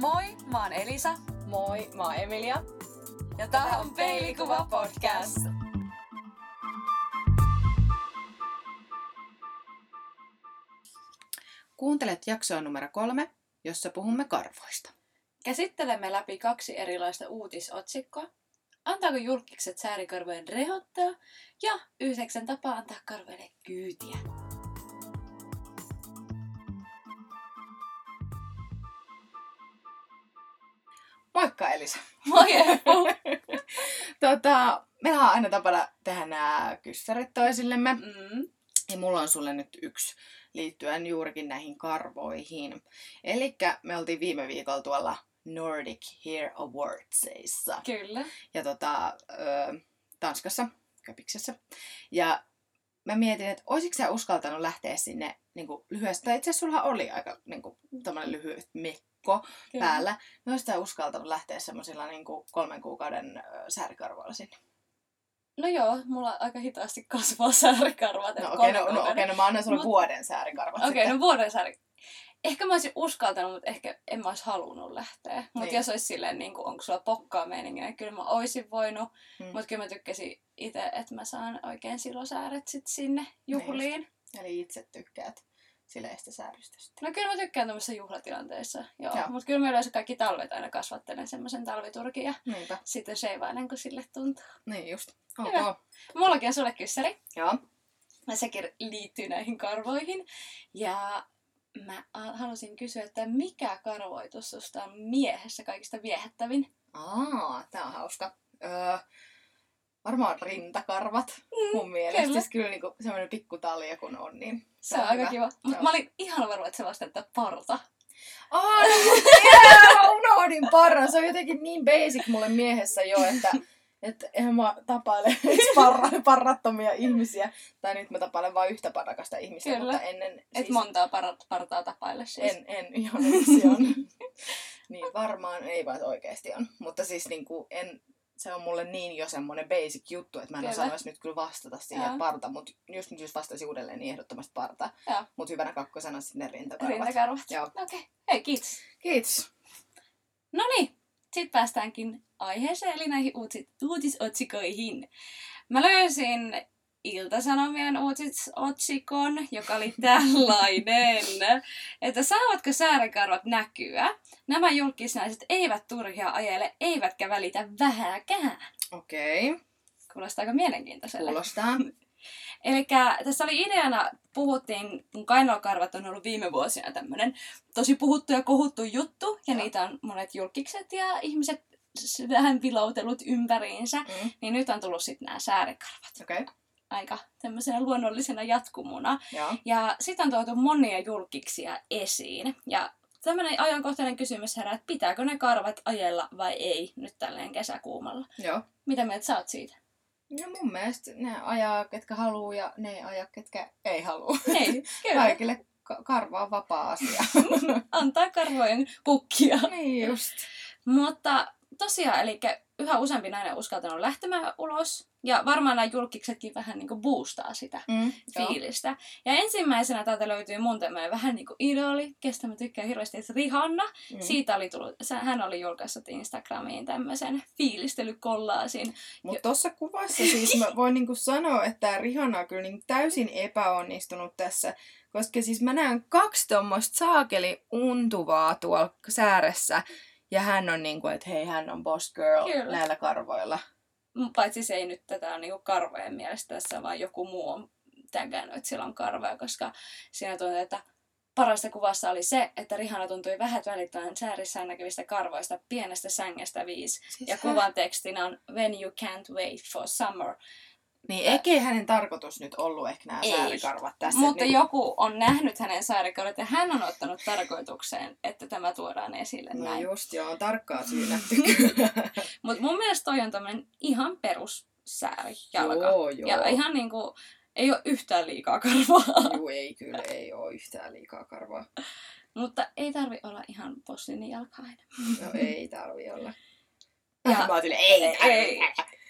Moi, mä oon Elisa. Moi, mä oon Emilia. Ja tää on Peilikuva Podcast. Kuuntelet jaksoa numero kolme, jossa puhumme karvoista. Käsittelemme läpi kaksi erilaista uutisotsikkoa. Antaako julkikset säärikarvojen rehottaa? Ja yhdeksän tapaa antaa karvoille kyytiä. Moikka Elisa! Moi Eppu! tota, meillä on aina tapana tehdä nämä kyssärit toisillemme. mm. Ja mulla on sulle nyt yksi liittyen juurikin näihin karvoihin. Eli me oltiin viime viikolla tuolla Nordic Hair Awardsissa. Kyllä. Ja tota, ö, Tanskassa, Köpiksessä. Ja mä mietin, että olisitko sä uskaltanut lähteä sinne niin kuin lyhyesti, tai itse asiassa sulla oli aika niin kuin, lyhyt mekko Kyllä. päällä. Mä olisit sä uskaltanut lähteä semmoisilla niin kuin kolmen kuukauden ö, säärikarvoilla sinne. No joo, mulla aika hitaasti kasvaa säärikarvat. No okei, kolme no, no, okei, no mä annan sulle Mut- vuoden säärikarvat Okei, sitten. no vuoden sääri. Ehkä mä olisin uskaltanut, mutta ehkä en mä olisi halunnut lähteä. Mutta Niin. jos olisi silleen, niin kuin, onko sulla pokkaa meininkiä, niin kyllä mä oisin voinut. Mm. Mutta kyllä mä tykkäsin itse, että mä saan oikein silosääret sit sinne juhliin. Eli itse tykkäät sileistä säärystöstä. No kyllä mä tykkään tämmöisissä juhlatilanteissa. Joo. Joo. Mutta kyllä mä yleensä kaikki talvet aina kasvattelen semmoisen talviturkin ja Niinpä. sitten sheivailen, kun sille tuntuu. Niin just. Hyvä. Ok. Mullakin on sulle kyssäri. Joo. Ja sekin liittyy näihin karvoihin. Ja mä halusin kysyä, että mikä karvoitus susta on miehessä kaikista viehättävin? Aa, tää on hauska. Öö, varmaan rintakarvat mun mielestä. kyllä. Siis kyllä niinku semmoinen pikku talja kun on, niin Se on aika hyvä. kiva. Mutta mä olin ihan varma, että se vastaat parta. Aa, no, yeah, mä unohdin parran. Se on jotenkin niin basic mulle miehessä jo, että että eihän mä tapaile parra, parrattomia ihmisiä. Tai nyt mä tapailen vain yhtä parrakasta ihmistä, Kyllä. mutta ennen Et montaa parat, partaa tapaille siis. En, en ihan se on. niin varmaan, ei vaan oikeasti on. Mutta siis niinku, en, se on mulle niin jo semmonen basic juttu, että mä en Kyllä. osaisi nyt kyllä vastata siihen Joo. parta. Mutta jos nyt jos vastaisin uudelleen, niin ehdottomasti parta. Mutta hyvänä kakkosena sitten ne rintakarvat. Rintakarvat. Joo. Okei. Okay. Hei, kiitos. Kiitos. No niin, sitten päästäänkin aiheeseen, eli näihin uutis- uutisotsikoihin. Mä löysin Iltasanomien uutisotsikon, joka oli tällainen, että saavatko säärikarvat näkyä? Nämä julkisnaiset eivät turhia ajele, eivätkä välitä vähääkään. Okei, okay. Kuulostaa aika mielenkiintoiselle. kuulostaa. Eli tässä oli ideana, puhuttiin, kun kainalokarvat on ollut viime vuosina tämmöinen tosi puhuttu ja kohuttu juttu, ja Joo. niitä on monet julkikset ja ihmiset vähän vilautellut ympäriinsä, Mm. niin nyt on tullut sitten nämä säärikarvat okay. aika tämmöisenä luonnollisena jatkumuna. joo. Ja sitten on tuotu monia julkiksia esiin. Ja tämmöinen ajankohtainen kysymys herää, että pitääkö ne karvat ajella vai ei nyt tälleen kesäkuumalla. Joo. Mitä mieltä sä oot siitä? Ja mun mielestä ne ajaa, ketkä haluu ja ne ei aja, ketkä ei halua. Ei, kyllä. Kaikille ka- karva on vapaa asia. Antaa karvojen kukkia. niin just. Mutta tosiaan, eli yhä useampi nainen on uskaltanut lähtemään ulos. Ja varmaan nämä julkiksetkin vähän niin kuin boostaa sitä Mm, joo. fiilistä. Ja ensimmäisenä täältä löytyy mun tämmöinen vähän niin kuin idoli, kestä mä tykkään hirveästi, että Rihanna. Mm. Siitä oli tullut, hän oli julkaissut Instagramiin tämmöisen fiilistelykollaasin. Mutta tuossa kuvassa siis mä voin niinku sanoa, että Rihanna on kyllä niinku täysin epäonnistunut tässä. Koska siis mä näen kaksi tommoista saakeli untuvaa tuolla sääressä. Ja hän on niinku, että hei, hän on boss girl Kyllä. näillä karvoilla. Paitsi se ei nyt tätä ole niin karvojen mielestä tässä, vaan joku muu on tägännyt, että sillä on karvoja, koska siinä tuntuu, että parasta kuvassa oli se, että Rihanna tuntui vähät välittävän säärissään näkyvistä karvoista pienestä sängestä viisi. Siis Ja kuvan tekstinä on When you can't wait for summer. Niin eikä hänen tarkoitus nyt ollut ehkä nämä Ei. säärikarvat tässä. Mutta niin, joku on nähnyt hänen saarikaudet ja hän on ottanut tarkoitukseen, että tämä tuodaan esille No näin. just joo, on syynätty kyllä. Mutta mun mielestä toi on tämmöinen ihan perussäärijalka. joo, joo. Ja ihan niinku, ei ole yhtään liikaa karvaa. Juu, ei kyllä, ei ole yhtään liikaa karvaa. Mutta ei tarvi olla ihan posliinijalkainen. No ei tarvi olla. Ja- mä oon silleen, ei, Ei.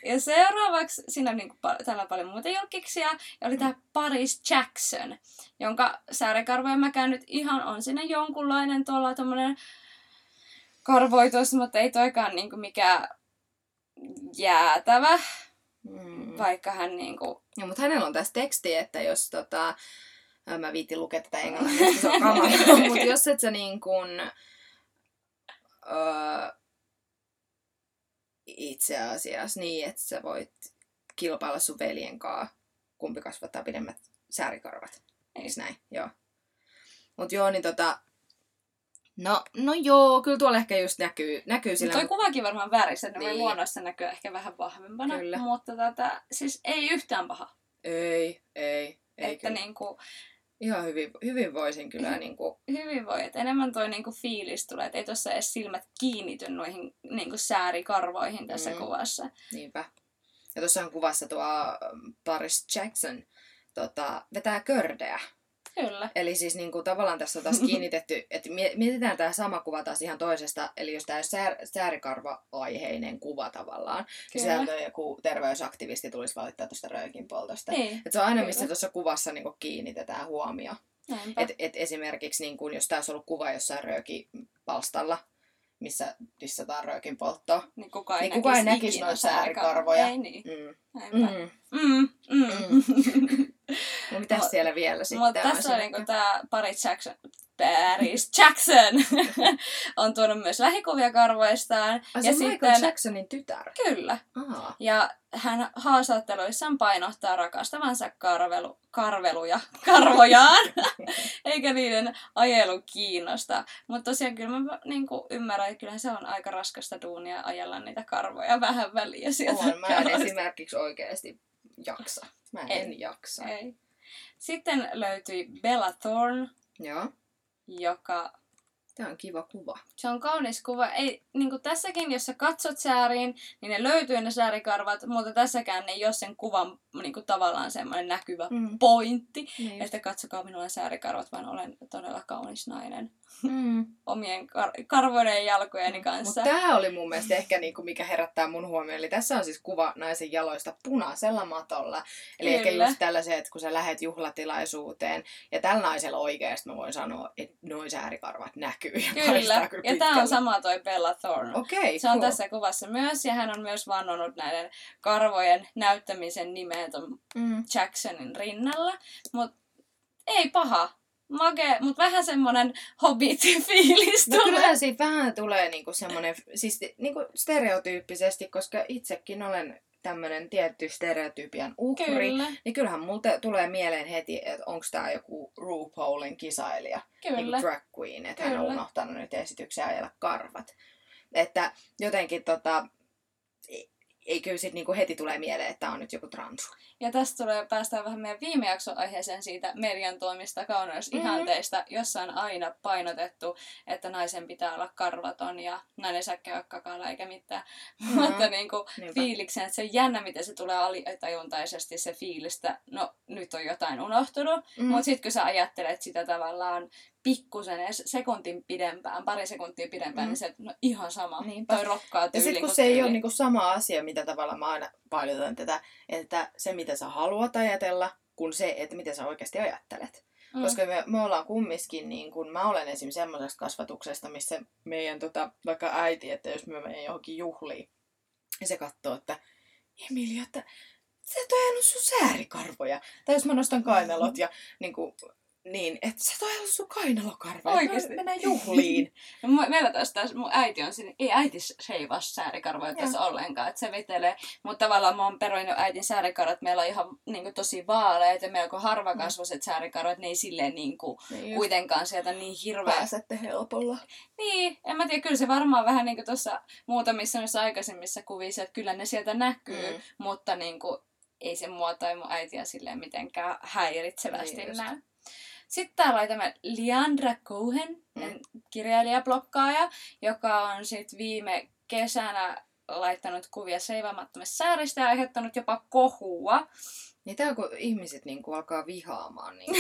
Ja seuraavaksi siinä on niinku pa- täällä on paljon muita julkiksia. Ja oli tämä Paris Jackson, jonka säärikarvoja mä käyn nyt ihan on siinä jonkunlainen tuolla tommonen karvoitus, mutta ei toikaan niinku mikään jäätävä, Mm. vaikka hän niinku... Ja, mutta hänellä on tässä teksti, että jos tota, mä viitin lukea tätä englanniksi, se on kamalaa, mutta jos et sä niin kuin, öö, itse asiassa niin, että sä voit kilpailla sun veljen kanssa, kumpi kasvattaa pidemmät säärikarvat. Eiks näin? Joo. Mut joo, niin tota, no, no joo, kyllä tuolla ehkä just näkyy, näkyy Sillä... Toi kuvakin varmaan väärissä, että Niin. niin. luonnossa näkyy ehkä vähän vahvempana, Kyllä. mutta tota, siis ei yhtään paha. Ei, ei, ei että kyllä. niinku, Ihan hyvin, hyvin voisin kyllä niin kuin, hyvin voi, että enemmän toi niinku fiilis tulee, että ei tuossa edes silmät kiinnity noihin niinku säärikarvoihin tässä Mm. mm. kuvassa. Niinpä. Ja tuossa on kuvassa tuo Paris Jackson tota, vetää kördeä. Kyllä. Eli siis niin kuin, tavallaan tässä on taas kiinnitetty, että mie- mietitään tämä sama kuva taas ihan toisesta, eli jos tämä sär, säärikarva-aiheinen kuva tavallaan, niin sieltä joku terveysaktivisti tulisi valittaa tuosta röökin poltosta. Niin, Et se on aina, missä tuossa kuvassa niin kuin, kiinnitetään huomio. näinpä. Et, et esimerkiksi niin kuin, jos tämä olisi ollut kuva jossain röökipalstalla, missä dissataan röökin polttoa, niin kukaan ei niin näkisi näkisi noita säärikarvoja. säärikarvoja. Ei niin, mm. näinpä. Mm. Mm. Mm. Mm. Siellä vielä sitten Mutta tässä on niinku tää Paris Jackson, Paris Jackson on tuonut myös lähikuvia karvoistaan. Se ja Michael sitten, Jacksonin tytär. kyllä. Aa. Ja hän haastatteluissaan painottaa rakastavansa karvelu, karveluja, karvojaan, eikä niiden ajelu kiinnosta. Mutta tosiaan kyllä mä niinku ymmärrän, että kyllähän se on aika raskasta duunia ajella niitä karvoja vähän väliä sieltä. On, mä en esimerkiksi oikeasti jaksa. Mä en, En. jaksa. Ei. Sitten löytyi Bella Thorne, Joo. joka Tää on kiva kuva. Se on kaunis kuva. Ei, niin kuin tässäkin, jos sä katsot sääriin, niin ne löytyy ne säärikarvat, mutta tässäkään ei ole sen kuvan niin kuin tavallaan semmoinen näkyvä Mm. pointti, Niin. että katsokaa minulla on säärikarvat, vaan olen todella kaunis nainen Mm. omien kar- karvojen ja jalkojeni kanssa. Mutta tämä oli mun mielestä ehkä niinku, mikä herättää mun huomioon. Eli tässä on siis kuva naisen jaloista punaisella matolla. Eli ehkä Kyllä. just tällaiset, että kun sä lähet juhlatilaisuuteen, ja tällä naisella oikeasti mä voin sanoa, että noin säärikarvat näkyy. Ja Kyllä, ja tämä on sama toi Bella Thorne. Okei, Se on cool. tässä kuvassa myös, ja hän on myös vannonut näiden karvojen näyttämisen nimeä ton Mm. Jacksonin rinnalla, mutta ei paha. Make, mutta vähän semmonen hobbit-fiilis No tulee. kyllähän siitä vähän tulee niinku semmoinen, siis niinku stereotyyppisesti, koska itsekin olen tämmöinen tietty stereotypian uhri. Kyllä, Niin kyllähän multa tulee mieleen heti, että onko tämä joku RuPaulin kisailija, niin kyllä. drag queen, että hän on Kyllä. unohtanut nyt esityksen ajella karvat. Että jotenkin tota, ei- ei kyllä sit niinku heti tulee mieleen, että tämä on nyt joku transu. Ja tästä tulee päästään vähän meidän viime jakson aiheeseen siitä median toimista kauneusihanteista, mm-hmm. jossa on aina painotettu, että naisen pitää olla karvaton ja nainen saa käydä kakalla eikä mitään. Mhm. Mutta niinku Niinpä. fiiliksen, että se on jännä, miten se tulee alitajuntaisesti se fiilistä, no nyt on jotain unohtunut, Mm. mm. mutta sitten kun sä ajattelet sitä tavallaan pikkusen edes sekuntin pidempään, pari sekuntia pidempään, Mm. niin se, että no ihan sama, Niinpä. toi rokkaa Ja tyyli sitten kun kuin se ei tyyli. ole niinku sama asia, mitä tavalla mä aina painotan tätä, että se mitä sä haluat ajatella, kun se, että mitä sä oikeasti ajattelet. Mm. Mm. Koska me, me ollaan kumminkin, niin kun mä olen esim. semmoisesta kasvatuksesta, missä meidän tota, vaikka äiti, että jos me menen johonkin juhliin, ja se katsoo, että Emilia, että sä et ole sun säärikarvoja. Tai jos mä nostan kainalot ja niin kuin, niin, että sä et ole ajanut sun kainalokarvoja. Oikeesti? Me Mennään juhliin. No, meillä taas taas mun äiti on siinä, ei äiti sheivaa säärikarvoja tässä ollenkaan, että se vetelee. Mutta tavallaan mä oon peroinut äitin säärikarvat, meillä on ihan niin kuin, tosi vaaleet ja melko harvakasvoiset säärikarvat, ne ei silleen niin kuin, Niin kuitenkaan sieltä niin hirveä. pääsette helpolla. Niin, en mä tiedä, kyllä se varmaan vähän niin kuin tuossa muutamissa noissa aikaisemmissa kuvissa, että kyllä ne sieltä näkyy, Mm. mm. mutta niin kuin, ei se mua tai mun äitiä silleen mitenkään häiritsevästi Niin näy. Sitten täällä oli tämä Leandra Cohen, Mm. kirjailijablokkaaja, joka on sitten viime kesänä laittanut kuvia seivaamattomista sääristä ja aiheuttanut jopa kohua. Niin tää on, kun ihmiset niinku alkaa vihaamaan niinku,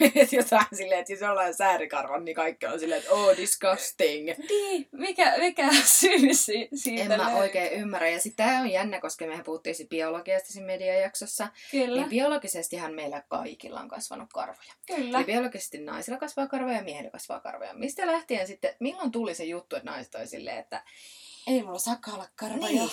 että jotain silleen, että jos jollain säärikarvan, niin kaikki on silleen, että oh, disgusting. Niin, mikä, mikä syy si- siitä En mä löytyy? oikein ymmärrä. Ja sitten tää on jännä, koska mehän puhuttiin biologiasta siinä mediajaksossa. Kyllä, Niin biologisestihan meillä kaikilla on kasvanut karvoja. kyllä. Eli biologisesti naisilla kasvaa karvoja ja miehillä kasvaa karvoja. Mistä lähtien sitten, milloin tuli se juttu, että naiset oli silleen, että Ei mulla karvoja. niin.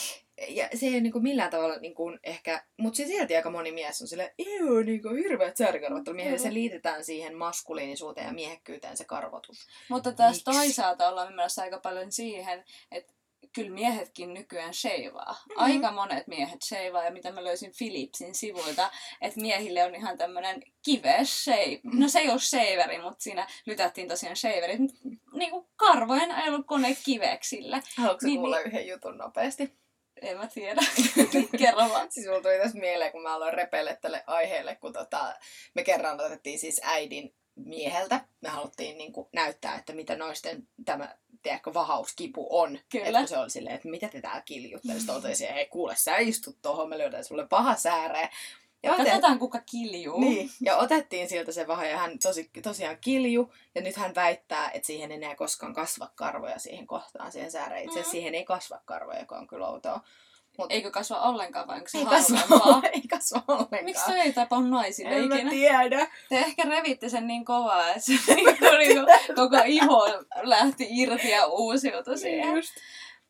Ja se ei niinku millään tavalla niinku ehkä, mutta se silti aika moni mies on silleen, joo, niinku hirveät säärikarvat on. Se liitetään siihen maskuliinisuuteen ja miehekkyyteen se karvotus. Mutta taas Miksi? toisaalta ollaan menossa aika paljon siihen, että kyllä miehetkin nykyään sheivaa. Mhm. Aika monet miehet sheivaa, ja mitä mä löysin Philipsin sivuilta, että miehille on ihan tämmönen kives shave. Mhm. No se ei ole shaveri, mutta siinä lytättiin tosiaan shaverit. Niinku karvojen ajelukone kiveksillä. Haluatko Niin, kuulla yhden jutun nopeasti? En mä tiedä. Kerro vaan. Siis mulla tuli tässä mieleen, kun mä aloin repeille tälle aiheelle, kun tota, me kerran otettiin siis äidin mieheltä. Me haluttiin niin kuin, näyttää, että mitä naisten tämä tiedätkö, vahauskipu on. Kyllä. Että se oli silleen, että mitä te täällä kiljutte. Sitten totesin, hei kuule, sä istut tohon, me lyödään sulle paha sääreen. Ja, otet... Katsotaan kuka kiljuu. niin, ja otettiin siltä se vaha ja hän tosi, tosiaan kilju. Ja nyt hän väittää, että siihen ei enää koskaan kasva karvoja siihen kohtaan, siihen sääreen. Itse Mhm. siihen ei kasva karvoja, joka on kyllä outoa. Mut Eikö kasva ollenkaan vai onko se ei kasva, ei kasva ollenkaan. Miksi se ei tapahdu naisille En ikinä? tiedä. Te ehkä revitte sen niin kovaa, että se niinku, niinku, koko iho lähti irti ja uusiutui siihen. Just.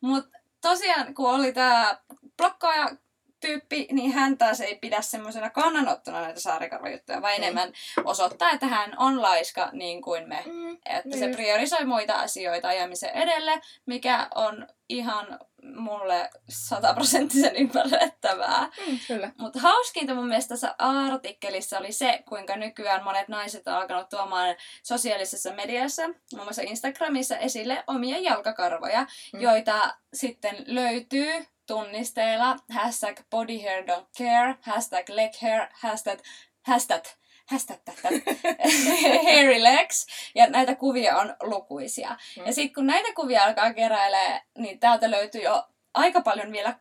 Mutta tosiaan, kun oli tämä blokkaaja tyyppi, niin hän taas ei pidä semmoisena kannanottona näitä saarikarvajuttuja, vaan Mm. enemmän osoittaa, että hän on laiska niin kuin me. Mm, Että se Niin. priorisoi muita asioita ajamisen edelle, mikä on ihan mulle sataprosenttisen ymmärrettävää. mm, kyllä. Mutta hauskinta mun mielestä tässä artikkelissa oli se, kuinka nykyään monet naiset on alkanut tuomaan sosiaalisessa mediassa, muun muassa Instagramissa, esille omia jalkakarvoja, Mm. mm. joita sitten löytyy tunnisteilla hashtag bodyhair don't care, hashtag leg hair, hashtag, hashtag, hashtag, hashtag hairy legs, ja näitä kuvia on lukuisia. Mm. Ja sitten kun näitä kuvia alkaa keräilee, niin täältä löytyy jo aika paljon vielä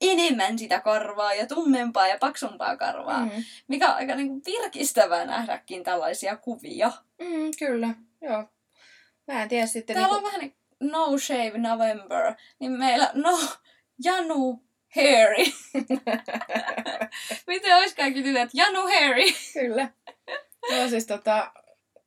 enemmän sitä karvaa ja tummempaa ja paksumpaa karvaa, mm. Mm, mikä on aika niinku virkistävää nähdäkin tällaisia kuvia. mm, kyllä, joo. Mä en tiedä sitten... Täällä niinku- on vähän niin no shave November, niin meillä no Janu Hairy. Miten olisikaan kysynyt, että Janu Hairy? Kyllä. Joo, siis tota...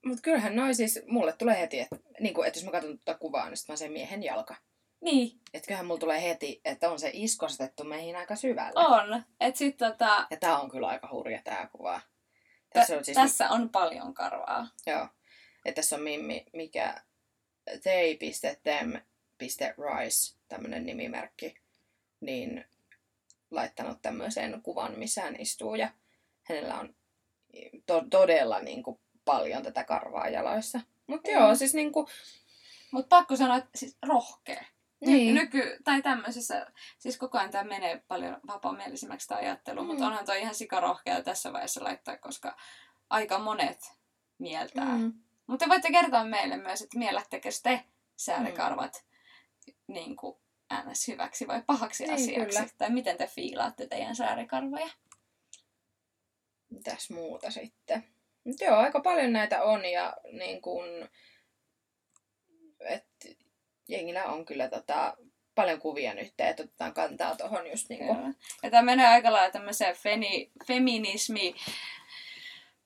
Mut kyllähän noin siis, mulle tulee heti, että niinku, et jos mä katson tuota kuvaa, niin sit mä sen miehen jalka. Niin, Että kyllähän mulla tulee heti, että on se iskostettu meihin aika syvälle. on. Et sit tota, Ja tää on kyllä aika hurja tää kuva. tä- Tässä on siis, tässä on paljon karvaa. joo, että tässä on Mimmi, mikä they.them.rise, tämmönen nimimerkki, niin laittanut tämmöisen kuvan, missä hän istuu ja hänellä on to- todella niin kuin, paljon tätä karvaa jaloissa. Mutta Mm. joo, siis niinku, Mutta pakko sanoa, että siis rohkea. Niin. Nyky, tai tämmöisessä, siis koko ajan tämä menee paljon vapaamielisemmäksi tämä ajattelu, mm. Mutta onhan toi ihan sikarohkea tässä vaiheessa laittaa, koska aika monet mieltää. Mm. Mutta voitte kertoa meille myös, että miellättekö te säärikarvat mm. niin kuin ns. hyväksi vai pahaksi Niin, asiaksi? kyllä. Tai miten te fiilaatte teidän säärikarvoja? mitäs muuta sitten. Mut joo, aika paljon näitä on ja niin kun, et, jengillä on kyllä tota, paljon kuvia nyt, että otetaan kantaa tuohon just niinku. Kyllä. Ja tämä menee aika lailla tämmöiseen feni, feminismi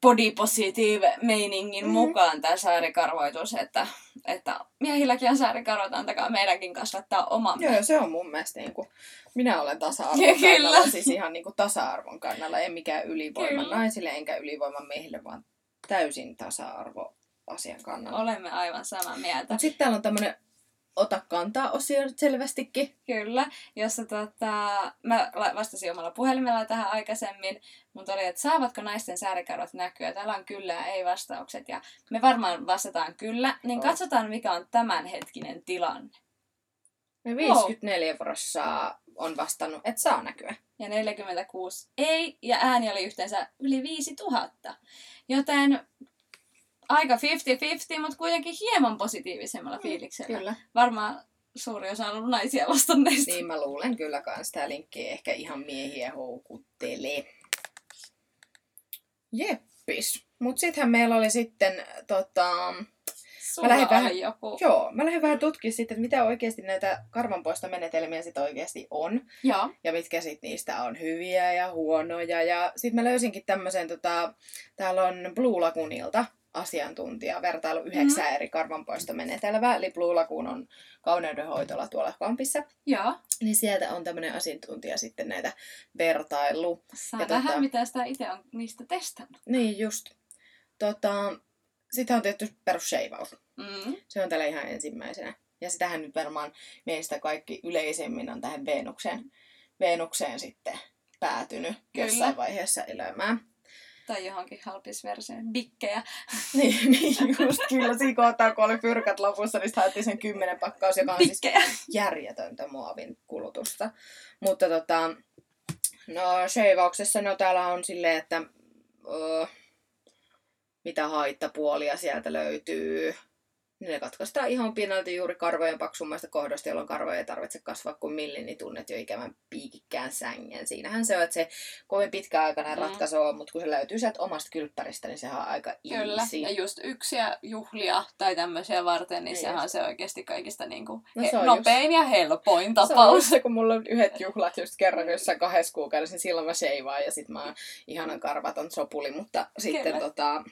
body positive meiningin Mhm. mm. mukaan tämä saarikarvoitus, että, että miehilläkin on saarikarvot, antakaa meidänkin kasvattaa omamme. Joo, se on mun mielestä niinku, minä olen tasa-arvon kannalla, siis ihan niinku tasa-arvon kannalla, en mikään ylivoima Kyllä. naisille enkä ylivoima miehille, vaan täysin tasa-arvo asian kannalla. Olemme aivan samaa mieltä. Sitten täällä on tämmönen ota kantaa osio selvästikin. Kyllä, jossa tota, mä vastasin omalla puhelimella tähän aikaisemmin, mutta oli, että saavatko naisten säärikarvat näkyä? Täällä on kyllä ja ei vastaukset ja me varmaan vastataan kyllä, niin katsotaan mikä on tämänhetkinen tilanne. Ja 54 prosenttia on vastannut, että saa näkyä. Ja 46 ei, ja ääni oli yhteensä yli 5000. Joten aika 50-50, mutta kuitenkin hieman positiivisemmalla fiiliksellä. Kyllä. Varmaan suuri osa on ollut naisia vastanneista. Niin mä luulen kyllä kans tää linkki ehkä ihan miehiä houkuttelee. Jeppis. Mut sittenhän meillä oli sitten tota... Sulla lähdin oli vähän- joku... Joo, mä lähdin vähän tutkimaan sitten, että mitä oikeasti näitä karvanpoistomenetelmiä sit oikeasti on. Joo. Ja mitkä sit niistä on hyviä ja huonoja. Ja sit mä löysinkin tämmöisen, tota, täällä on Blue Lagoonilta asiantuntija, vertailu yhdeksää mm-hmm. eri karvanpoistomenetelmää. Eli Blue Lagoon on kauneudenhoitola tuolla Kampissa. Joo. Niin sieltä on tämmöinen asiantuntija sitten näitä vertailu. Saa Ja nähdä, tota- mitä sitä itse on niistä testannut. Niin just. Tota, sitten on tietty perusseivaus. Mm. Se on täällä ihan ensimmäisenä. Ja sitähän nyt varmaan meistä kaikki yleisemmin on tähän Venukseen, Venukseen sitten päätynyt Kyllä. jossain vaiheessa elämää. Tai johonkin halpisversioon. Bikkejä. niin, niin just kyllä. Siinä kohtaa, kun oli pyrkät lopussa, niin haettiin sen kymmenen pakkaus, joka on siis Bikkejä. järjetöntä muovin kulutusta. Mutta tota, no sheivauksessa, no täällä on silleen, että ö, mitä haittapuolia sieltä löytyy. Ne katkaistaan ihan pinnalti juuri karvojen paksummasta kohdasta, jolloin karvoja ei tarvitse kasvaa kuin millin, niin tunnet jo ikävän piikikkään sängen. Siinähän se on, että se kovin pitkäaikainen Mm. ratkaisu on, mutta kun se löytyy sieltä omasta kylppäristä, niin sehän on aika Kyllä. easy. Ja just yksiä juhlia tai tämmöisiä varten, niin Niin sehän on just. se oikeasti kaikista niinku No he- se on nopein ja helpoin Se on tapaus. just se, kun mulla on yhdet juhlat just kerran jossain kahdessa kuukaudessa, niin silloin mä sheivaan ja sit mä oon ihanan karvaton sopuli, mutta sitten Kyllä. tota,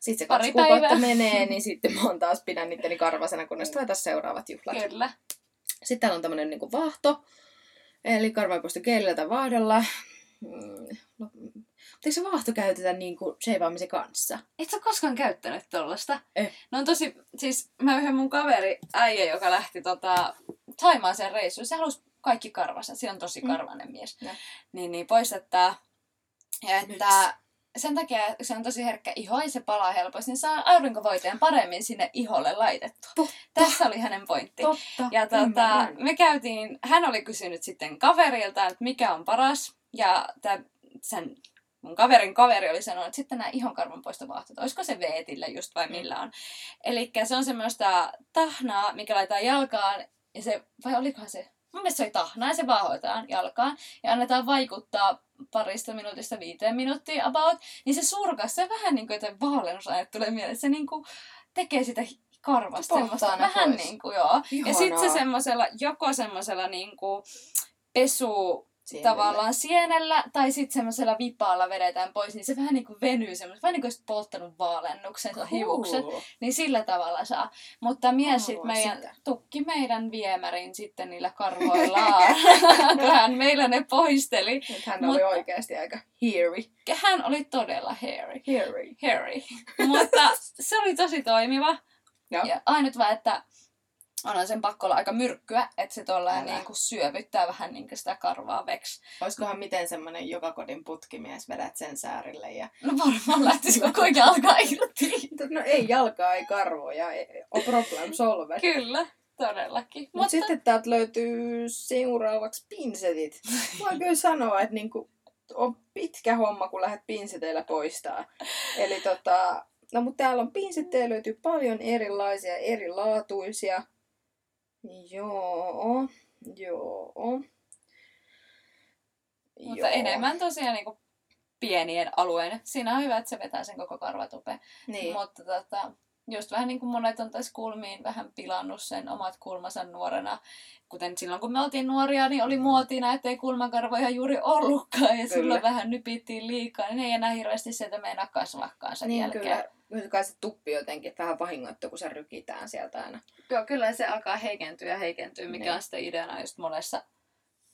sit se Pari kaksi kuukautta päivää. menee, niin sitten mä oon taas pidän nitteni karvasena, kunnes tulee taas seuraavat juhlat. Kyllä. Sitten täällä on tämmönen niinku vaahto, eli karvainpoisto keilillä tai vaahdolla. Mm, no, eikö se vaahto käytetä niinku sheivaamisen kanssa? Et sä ole koskaan käyttänyt tollasta? Eh. No on tosi, siis mä yhden mun kaveri, äijä, joka lähti tota, Taimaaseen reissuun, se halusi kaikki karvassa, se on tosi Mm. karvanen mies. Ja. Niin, niin poistettaa. Ja että Miksi? Sen takia että se on tosi herkkä iho ja se palaa helposti, niin saa aurinkovoiteen paremmin sinne iholle laitettua. Totta. Tässä oli hänen pointti. Totta, Ja ymmärrän. me käytiin, hän oli kysynyt sitten kaverilta, että mikä on paras. Ja tää, sen mun kaverin kaveri oli sanonut, että sitten nämä ihonkarvan poistovaahtot, olisiko se veetillä just vai millä on. Eli se on semmoista tahnaa, mikä laitetaan jalkaan, ja se, vai olikohan se, mun mielestä se oli tahnaa, ja se vaahoitetaan jalkaan, ja annetaan vaikuttaa parista minuutista viiteen minuuttia about, niin se surkaisee vähän niin kuin vaalenusaine tulee mieleen, se niin kuin tekee sitä karvasta Se semmoista, vähän pois. niin kuin joo. Ja sitten se Ihanaa. semmoisella, joko semmoisella niin kuin pesu Sienelle. tavallaan sienellä tai sitten semmoisella vipaalla vedetään pois, niin se vähän niin kuin venyy semmoista, vähän niin kuin polttanut vaalennuksen cool. hiukset, niin sillä tavalla saa. Mutta mies sitten haluan meidän, sitä. tukki meidän viemärin sitten niillä karvoillaan, kun hän meillä ne poisteli. Nyt hän oli Mutta- oikeasti aika hairy. Ja hän oli todella hairy. Hairy. Harry. Mutta se oli tosi toimiva. Joo. Ja ainut vaan, että onhan sen pakko olla aika myrkkyä, että se Älä. niin kuin syövyttää vähän niin kuin sitä karvaa veksi. Olisikohan miten semmonen joka kodin putkimies vedät sen säärille ja... No varmaan lähtisi koko ajan alkaa irti. No ei jalkaa, ei karvoja, ei, on problem solved. Kyllä, todellakin. Mut Mutta sitten täältä löytyy seuraavaksi pinsetit. Voin kyllä sanoa, että niinku, on pitkä homma, kun lähdet pinseteillä poistaa. Eli tota, no mutta täällä on pinsettejä, löytyy paljon erilaisia, erilaatuisia. Joo, joo. Mutta enemmän tosiaan niin kuin pienien alueen. Siinä on hyvä, että se vetää sen koko karvatupeen. Niin. Mutta tota, just vähän niin kuin monet on tässä kulmiin vähän pilannut sen omat kulmansa nuorena. Kuten silloin kun me oltiin nuoria, niin oli muotina, ettei kulmakarvoja juuri ollutkaan. Ja Kyllä. silloin vähän nypittiin liikaa, niin ei enää hirveästi sieltä meinaa kasvakkaan sen Niin jälkeen. kyllä, kyllä kai se tuppi jotenkin vähän vahingoittuu, kun se rykitään sieltä aina. Joo, kyllä se alkaa heikentyä ja heikentyä, mikä Niin. on sitten ideana just monessa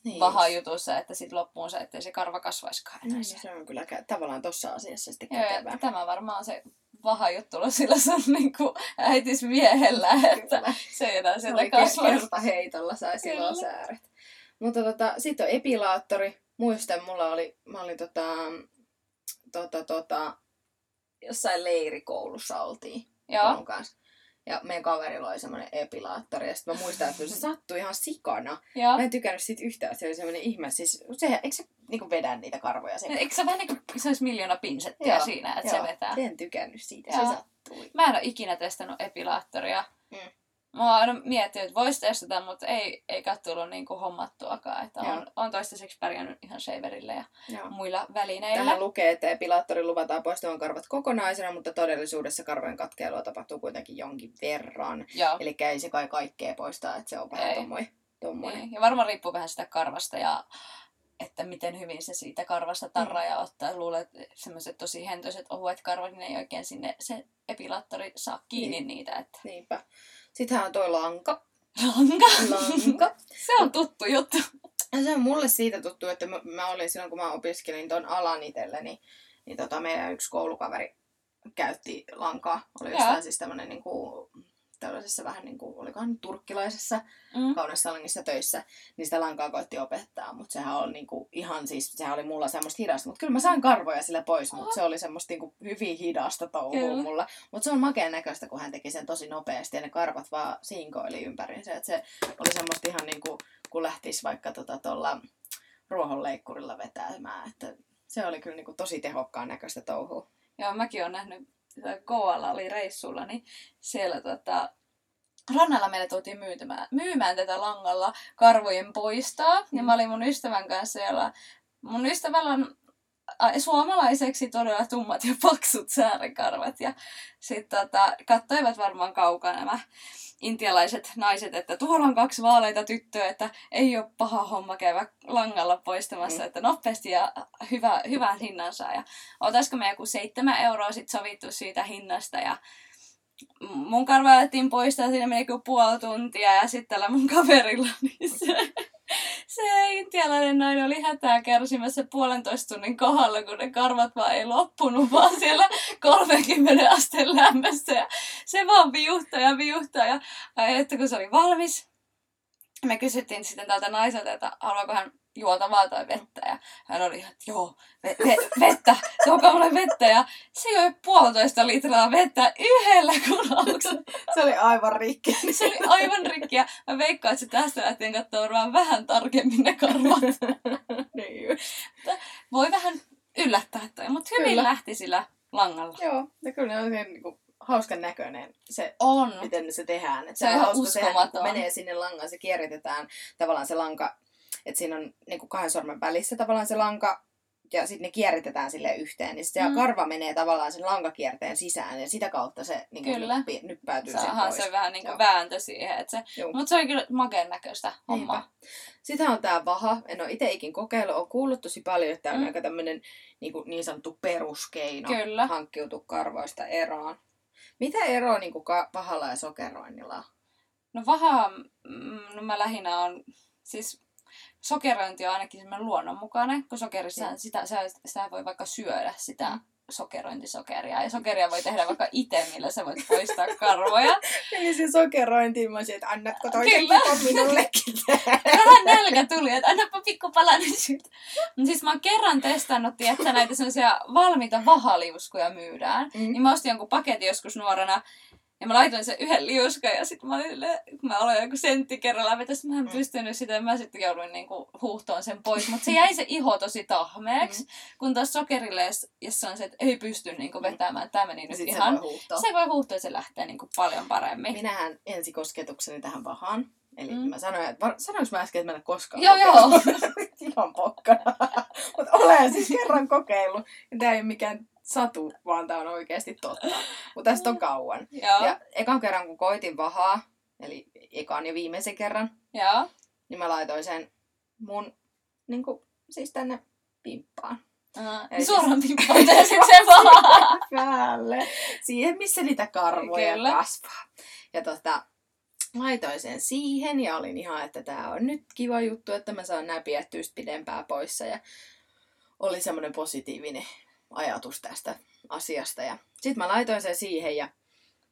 Niin. vahajutussa, että sitten loppuun se, ettei se karva kasvaiskaan enää Niin, siellä. se on kyllä tavallaan tossa asiassa sitten Joo, kätevää. tämä varmaan on se paha juttu sillä sun niinku äitis miehellä, että Kyllä. se ei enää sieltä kerta heitolla sai silloin Kyllä. sääret. Mutta tota, sitten on epilaattori. Muistan, mulla oli, mä olin tota, tota, tota, jossain leirikoulussa oltiin Joo, kanssa. Ja meidän kaverilla oli semmoinen epilaattori. Ja sitten mä muistan, että se sattui ihan sikana. joo. Mä en tykännyt siitä yhtään, se oli semmoinen ihme. Siis, se, eikö se niinku vedä niitä karvoja sen? Eikö se vähän niin kuin se olisi miljoona pinsettiä Joo, siinä, että se vetää? En tykännyt siitä, Joo. se sattui. Mä en ole ikinä testannut epilaattoria. Mm. Mä oon aina miettinyt, että voisi testata, mutta ei, eikä tullut niinku hommattuakaan. Että on, on toistaiseksi pärjännyt ihan shaverille ja Joo. muilla välineillä. Tähän lukee, että epilaattori luvataan poistamaan karvat kokonaisena, mutta todellisuudessa karvojen katkeilua tapahtuu kuitenkin jonkin verran. Eli ei se kai kaikkea poistaa, että se on vähän Ei. tommoinen. Niin. Ja varmaan riippuu vähän sitä karvasta ja että miten hyvin se siitä karvasta tarraa ja ottaa. Luulen, että semmoiset tosi hentoiset ohuet karvat, niin ei oikein sinne se epilaattori saa kiinni Niin. niitä. Että... Niinpä. Sittenhän on toi lanka. Lanka! Lanka. Se on tuttu juttu. Ja se on mulle siitä tuttu, että mä, mä olin silloin, kun mä opiskelin ton alan itselle, niin, niin tota, meidän yksi koulukaveri käytti lankaa. Oli jostain siis tämmönen niinku, tällaisessa vähän niin kuin, olikohan nyt turkkilaisessa Mm. kaunesalongissa töissä, niin sitä lankaa koitti opettaa, mutta sehän oli niinku ihan siis, sehän oli mulla semmoista hidasta, mutta kyllä mä sain karvoja sillä pois, mutta se oli semmoista niinku hyvin hidasta touhua mulla. Mutta se on makeen näköistä, kun hän teki sen tosi nopeasti ja ne karvat vaan sinkoili ympäriinsä, että se oli semmoista ihan niinku, kun lähtisi vaikka tota tuolla ruohonleikkurilla vetämään, että se oli kyllä niinku tosi tehokkaan näköistä touhua. Joo, mäkin olen nähnyt, Goalla oli reissulla, niin siellä tota, rannalla meille tultiin myymään, myymään tätä langalla karvojen poistaa. Ja mä olin mun ystävän kanssa siellä. Mun ystävällä on suomalaiseksi todella tummat ja paksut säärikarvat. Ja sitten tota, kattoivat varmaan kaukaa nämä intialaiset naiset, että tuolla on kaksi vaaleita tyttöä, että ei ole paha homma käydä langalla poistamassa, Mm. että nopeasti ja hyvä, hyvän hinnan saa. Ja otaisiko me joku seitsemän euroa sit sovittu siitä hinnasta ja mun karva alettiin poistaa, siinä meni joku puoli tuntia ja sitten tällä mun kaverilla, niin se, se intialainen nainen oli hätää kärsimässä puolentoista tunnin kohdalla, kun ne karvat vaan ei loppunut, vaan siellä 30 asteen lämmössä. Ja se vaan viuhtaa ja viuhtaa ja että kun se oli valmis, me kysyttiin sitten tältä naiselta, että haluaako hän juotavaa tai vettä. Ja hän oli ihan, että joo, ve- ve- vettä, tuokaa mulle vettä. Ja se joi puolitoista litraa vettä yhdellä kulauksella. Se oli aivan rikki. Se oli aivan rikki. Ja mä veikkaan, että se tästä lähtien varmaan vähän tarkemmin ne karvat. niin. Voi vähän yllättää toi, mutta hyvin Kyllä. lähti sillä langalla. Joo, ja kyllä ne on ihan niinku hauskan näköinen se On. miten se tehdään. Et Se on ihan hauska uskomaton. kun menee sinne langaan, se kierritetään tavallaan se lanka, että siinä on niin kuin kahden sormen välissä tavallaan se lanka, ja sitten ne kierritetään sille yhteen, niin se Mm. karva menee tavallaan sen lankakierteen sisään, ja sitä kautta se niin kuin Kyllä. nyppi, nyppäytyy sen Saahan se vähän niin kuin Joo. vääntö siihen. Että se, mutta se oli kyllä makeen näköistä hommaa. Sitten on tämä vaha. En ole itse ikin kokeillut. Olen kuullut tosi paljon, että tämä on Mm. aika tämmöinen niin, kuin niin sanottu peruskeino Kyllä. hankkiutua karvoista eroon. Mitä eroa niin kuin ka- pahalla ja sokeroinnilla on? No vaha, mm, no mä lähinnä on, siis sokerointi on ainakin semmoinen luonnonmukainen, kun sokerissa Joo. sitä, sitä, sitä voi vaikka syödä sitä Mm. sokerointisokeria. Ja sokeria voi tehdä vaikka itse, millä sä voit poistaa karvoja. Eli se sokerointi, mä olisin, että annatko kipon minullekin? Vähän nälkä tuli, että annapa pikku palanen. Mutta siis mä oon kerran testannut, että näitä semmoisia valmiita vahaliuskuja myydään. Mm. Niin mä ostin jonkun paketin joskus nuorena. Ja mä laitoin sen yhden liuskan ja sitten mä olin kun mä aloin joku sentti kerrallaan vetä, sit mä en Mm. pystynyt sitä, ja mä sitten jouduin niinku huuhtoon sen pois. Mutta se jäi se iho tosi tahmeeksi, Mm. kun taas sokerille, jos- se on se, että ei pysty niinku vetämään, tämä meni nyt Sitten ihan. se voi huuhtoa. Se voi huuhtoa ja se lähtee niinku paljon paremmin. Minähän ensikosketukseni tähän vahaan. Eli Mm. mm. mä sanoin, että var- sanoinko mä äsken, että mä en koskaan Joo, joo. Ihan pokkana. Mutta olen siis kerran kokeillut. Tää ei ole mikään satu, vaan tää on oikeasti totta. Mutta tästä on kauan. Joo, Ja ekan kerran kun koitin vahaa, eli ekan ja viimeisen kerran, joo. niin mä laitoin sen mun, niin kuin, siis tänne pimppaan. Uh, Eli suoraan pippaan ja sit se vaan. päälle. Siihen, missä niitä karvoja Kyllä. kasvaa. Ja tota, laitoin sen siihen ja olin ihan, että tämä on nyt kiva juttu, että mä saan sit pidempään poissa. Ja oli semmoinen positiivinen ajatus tästä asiasta. Ja sitten mä laitoin sen siihen ja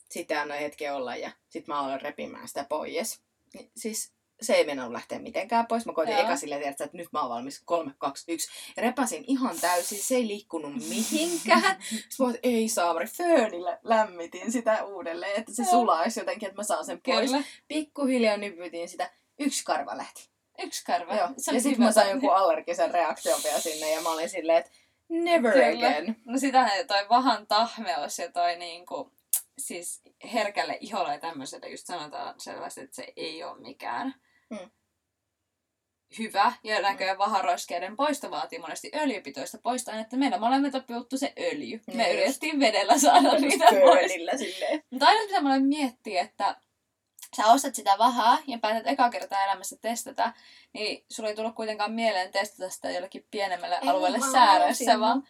sitten annoin hetken olla ja sitten mä aloin repimään sitä pois. Niin, siis se ei mennä lähteä mitenkään pois. Mä koitin Joo. eka tiedätkö, että nyt mä oon valmis 3, 2, 1. Ja repäsin ihan täysin, se ei liikkunut mihinkään. Sitten mä ei saamari, föönillä lämmitin sitä uudelleen, että se sulaisi jotenkin, että mä saan sen pois. Kyllä. Pikkuhiljaa nypytin sitä, yksi karva lähti. Yksi karva. Joo. Se ja sitten mä sain jonkun allergisen reaktion vielä sinne ja mä olin silleen, että never Kyllä. again. No sitähän toi vahan tahmeus ja toi niinku, siis herkälle iholle ja tämmöiselle just sanotaan selvästi, että se ei ole mikään Mm. hyvä. Ja näköjään vaharoskeiden poisto vaatii monesti öljypitoista poistaa, että meillä molemmilta puuttu se öljy. Me Niin yritettiin vedellä saada niitä pois. Silleen. Mutta aina mitä mä olen miettiä, että sä ostat sitä vahaa ja päätät eka kertaa elämässä testata, niin sulla ei tullut kuitenkaan mieleen testata sitä jollekin pienemmälle alueelle sääressä, vaan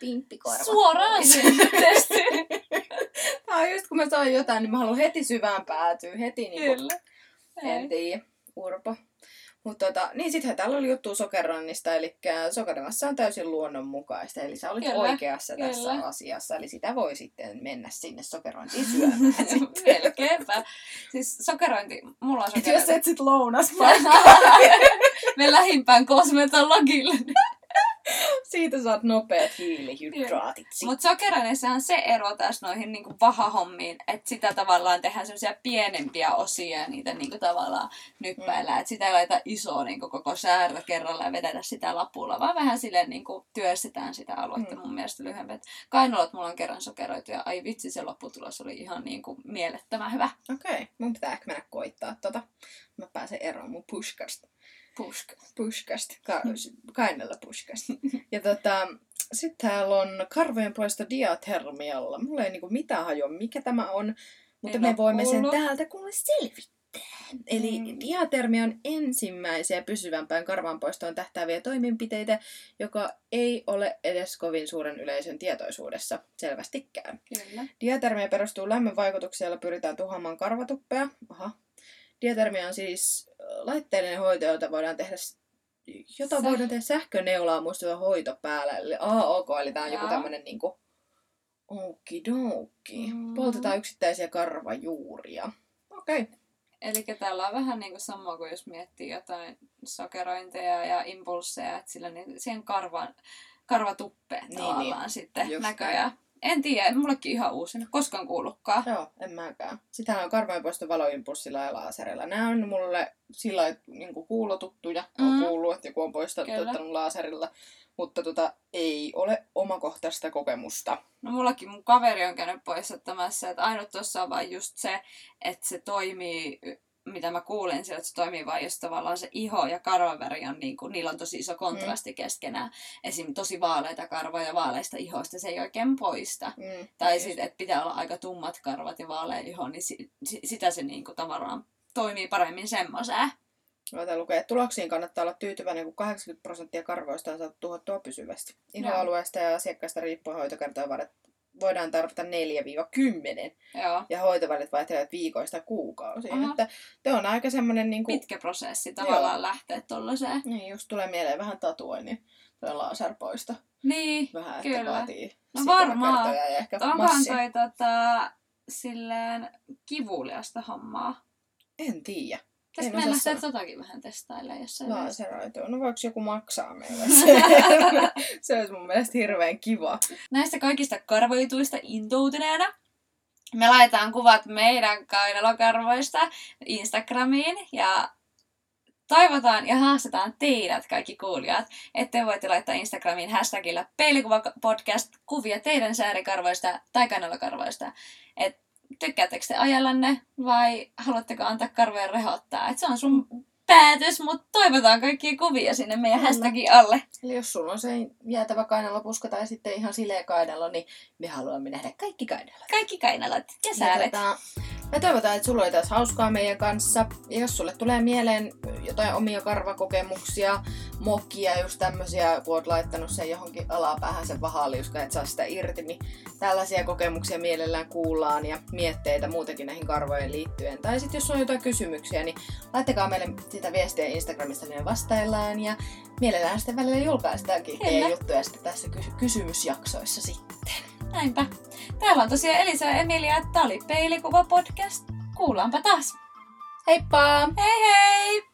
suoraan sinne testiin. Tää on just kun mä saan jotain, niin mä haluan heti syvään päätyä. Heti niin Kyllä. En Ei. tiedä, urpo. Mutta tota, niin sittenhän täällä oli juttu sokeroinnista, eli sokerimassa on täysin luonnonmukaista, eli sä olit Kyllä, oikeassa kyllä. tässä asiassa, eli sitä voi sitten mennä sinne sokerointiin syömään. Melkeinpä. Siis sokerointi, mulla on Et jos sokerointi. et sit lounas Me lähimpään kosmetologille. siitä saat nopeat hiilihydraatit. sit. Mutta sokeroinnissahan se ero taas noihin niinku vahahommiin, että sitä tavallaan tehdään semmoisia pienempiä osia ja niitä niinku tavallaan nyppäillään. Että sitä ei laita isoa niinku koko säärä kerralla ja vedetä sitä lapulla, vaan vähän silleen niinku työstetään sitä aluetta Mm. mun mielestä lyhyemmin. Et Kainalot mulla on kerran sokeroitu ja ai vitsi se lopputulos oli ihan niinku mielettömän hyvä. Okei, okay, mun pitää ehkä mennä koittaa tota. Mä pääsen eroon mun pushkasta. Pusk. Pushkasta. Ka- kainella pushkasta. Ja tota, sitten täällä on karvojen poisto diatermialla. Mulla ei niinku mitään hajua, mikä tämä on. Mutta En me voimme sen täältä kuule selvittää. Eli Mm. diatermia on ensimmäisiä pysyvämpään karvanpoistoon tähtääviä toimenpiteitä, joka ei ole edes kovin suuren yleisön tietoisuudessa selvästikään. Kyllä. Diatermia perustuu lämmön vaikutukseen, jolla pyritään tuhoamaan karvatuppea. Aha. Diatermia on siis laitteellinen hoito, jota voidaan tehdä jota Säh- voidaan tehdä sähköneulaa muistuva hoito päällä. Eli aa, ok, eli tää on joku Joo. tämmönen niinku okidoki. Mm. Poltetaan yksittäisiä karvajuuria. Okei. Okay. Eli täällä on vähän niin kuin sama kuin jos miettii jotain sokerointeja ja impulseja, että sillä niin siihen karvan, karvatuppeen Niin, tavallaan niin. sitten Just näköjään. En tiedä, mullekin ihan uusi, en koskaan kuullutkaan. Joo, en mäkään. Sitähän on karvojenpoisto valoimpulssilla ja laaserilla. Nämä on mulle sillä lailla niin kuulotuttuja. Mm. On kuullut, että joku on poistattanut laaserilla. Mutta tota, ei ole omakohtaista kokemusta. No mullakin mun kaveri on käynyt poistattamassa, että ainut tuossa on vaan just se, että se toimii, mitä mä kuulin siellä, että se toimii vaan jos tavallaan se iho ja karvaväri on niin kuin, niillä on tosi iso kontrasti mm. keskenään. Esim. tosi vaaleita karvoja ja vaaleista ihosta se ei oikein poista. Mm. Tai sitten, että pitää olla aika tummat karvat ja vaalea iho, niin si- si- sitä se niinku tavallaan toimii paremmin semmoiseen. Voidaan lukea, että tuloksiin kannattaa olla tyytyväinen, kun 80 prosenttia karvoista on saatu tuhottua pysyvästi. Ihoalueesta ja asiakkaasta riippuen hoitokertoja voidaan tarvita 4-10 Joo. ja hoitovälit vaihtelevat viikoista kuukausiin. Aha. Että te on aika semmoinen niin kuin, Pitkä prosessi tavallaan lähteä tollaiseen. niin just tulee mieleen vähän tatuoinnin tuo laserpoisto. Niin. Vähän, että Kyllä. vaatii No varmaan. ja ehkä Onkohan toi tota, silleen kivuliasta hommaa? En tiedä. Pitäisikö osaa lähteä totakin vähän testailemaan jossain? Laseroitua. No voiko joku maksaa meille se? se olisi mun mielestä hirveän kiva. Näistä kaikista karvoituista intoutuneena me laitetaan kuvat meidän kainalokarvoista Instagramiin ja toivotaan ja haastetaan teidät kaikki kuulijat, että te voitte laittaa Instagramiin hashtagillä peilikuvapodcast kuvia teidän säärikarvoista tai kainalokarvoista. Et tykkäättekö te ajallanne vai haluatteko antaa karvojen rehottaa? Et se on sun päätös, mutta toivotaan kaikkia kuvia sinne meidän Kyllä. hashtagin alle. Eli jos sulla on se jäätävä kainalopuska tai sitten ihan sileä kainalo, niin me haluamme nähdä kaikki kainalot. Kaikki kainalot ja Ja sääret. tota, me toivotaan, että sulla oli taas hauskaa meidän kanssa. Ja jos sulle tulee mieleen jotain omia karvakokemuksia, mokia, just tämmöisiä, kun oot laittanut sen johonkin alapäähän sen vahaliuska, et saa sitä irti, niin tällaisia kokemuksia mielellään kuullaan ja mietteitä muutenkin näihin karvojen liittyen. Tai sitten jos on jotain kysymyksiä, niin laittakaa meille sitä viestiä Instagramista, niin me vastaillaan ja mielellään sitten välillä julkaistaankin juttuja sitten tässä kysy- kysymysjaksoissa sitten. Näinpä. Täällä on tosiaan Elisa ja Emilia, että oli Peilikuva podcast. Kuullaanpa taas. Heippa! Hei hei!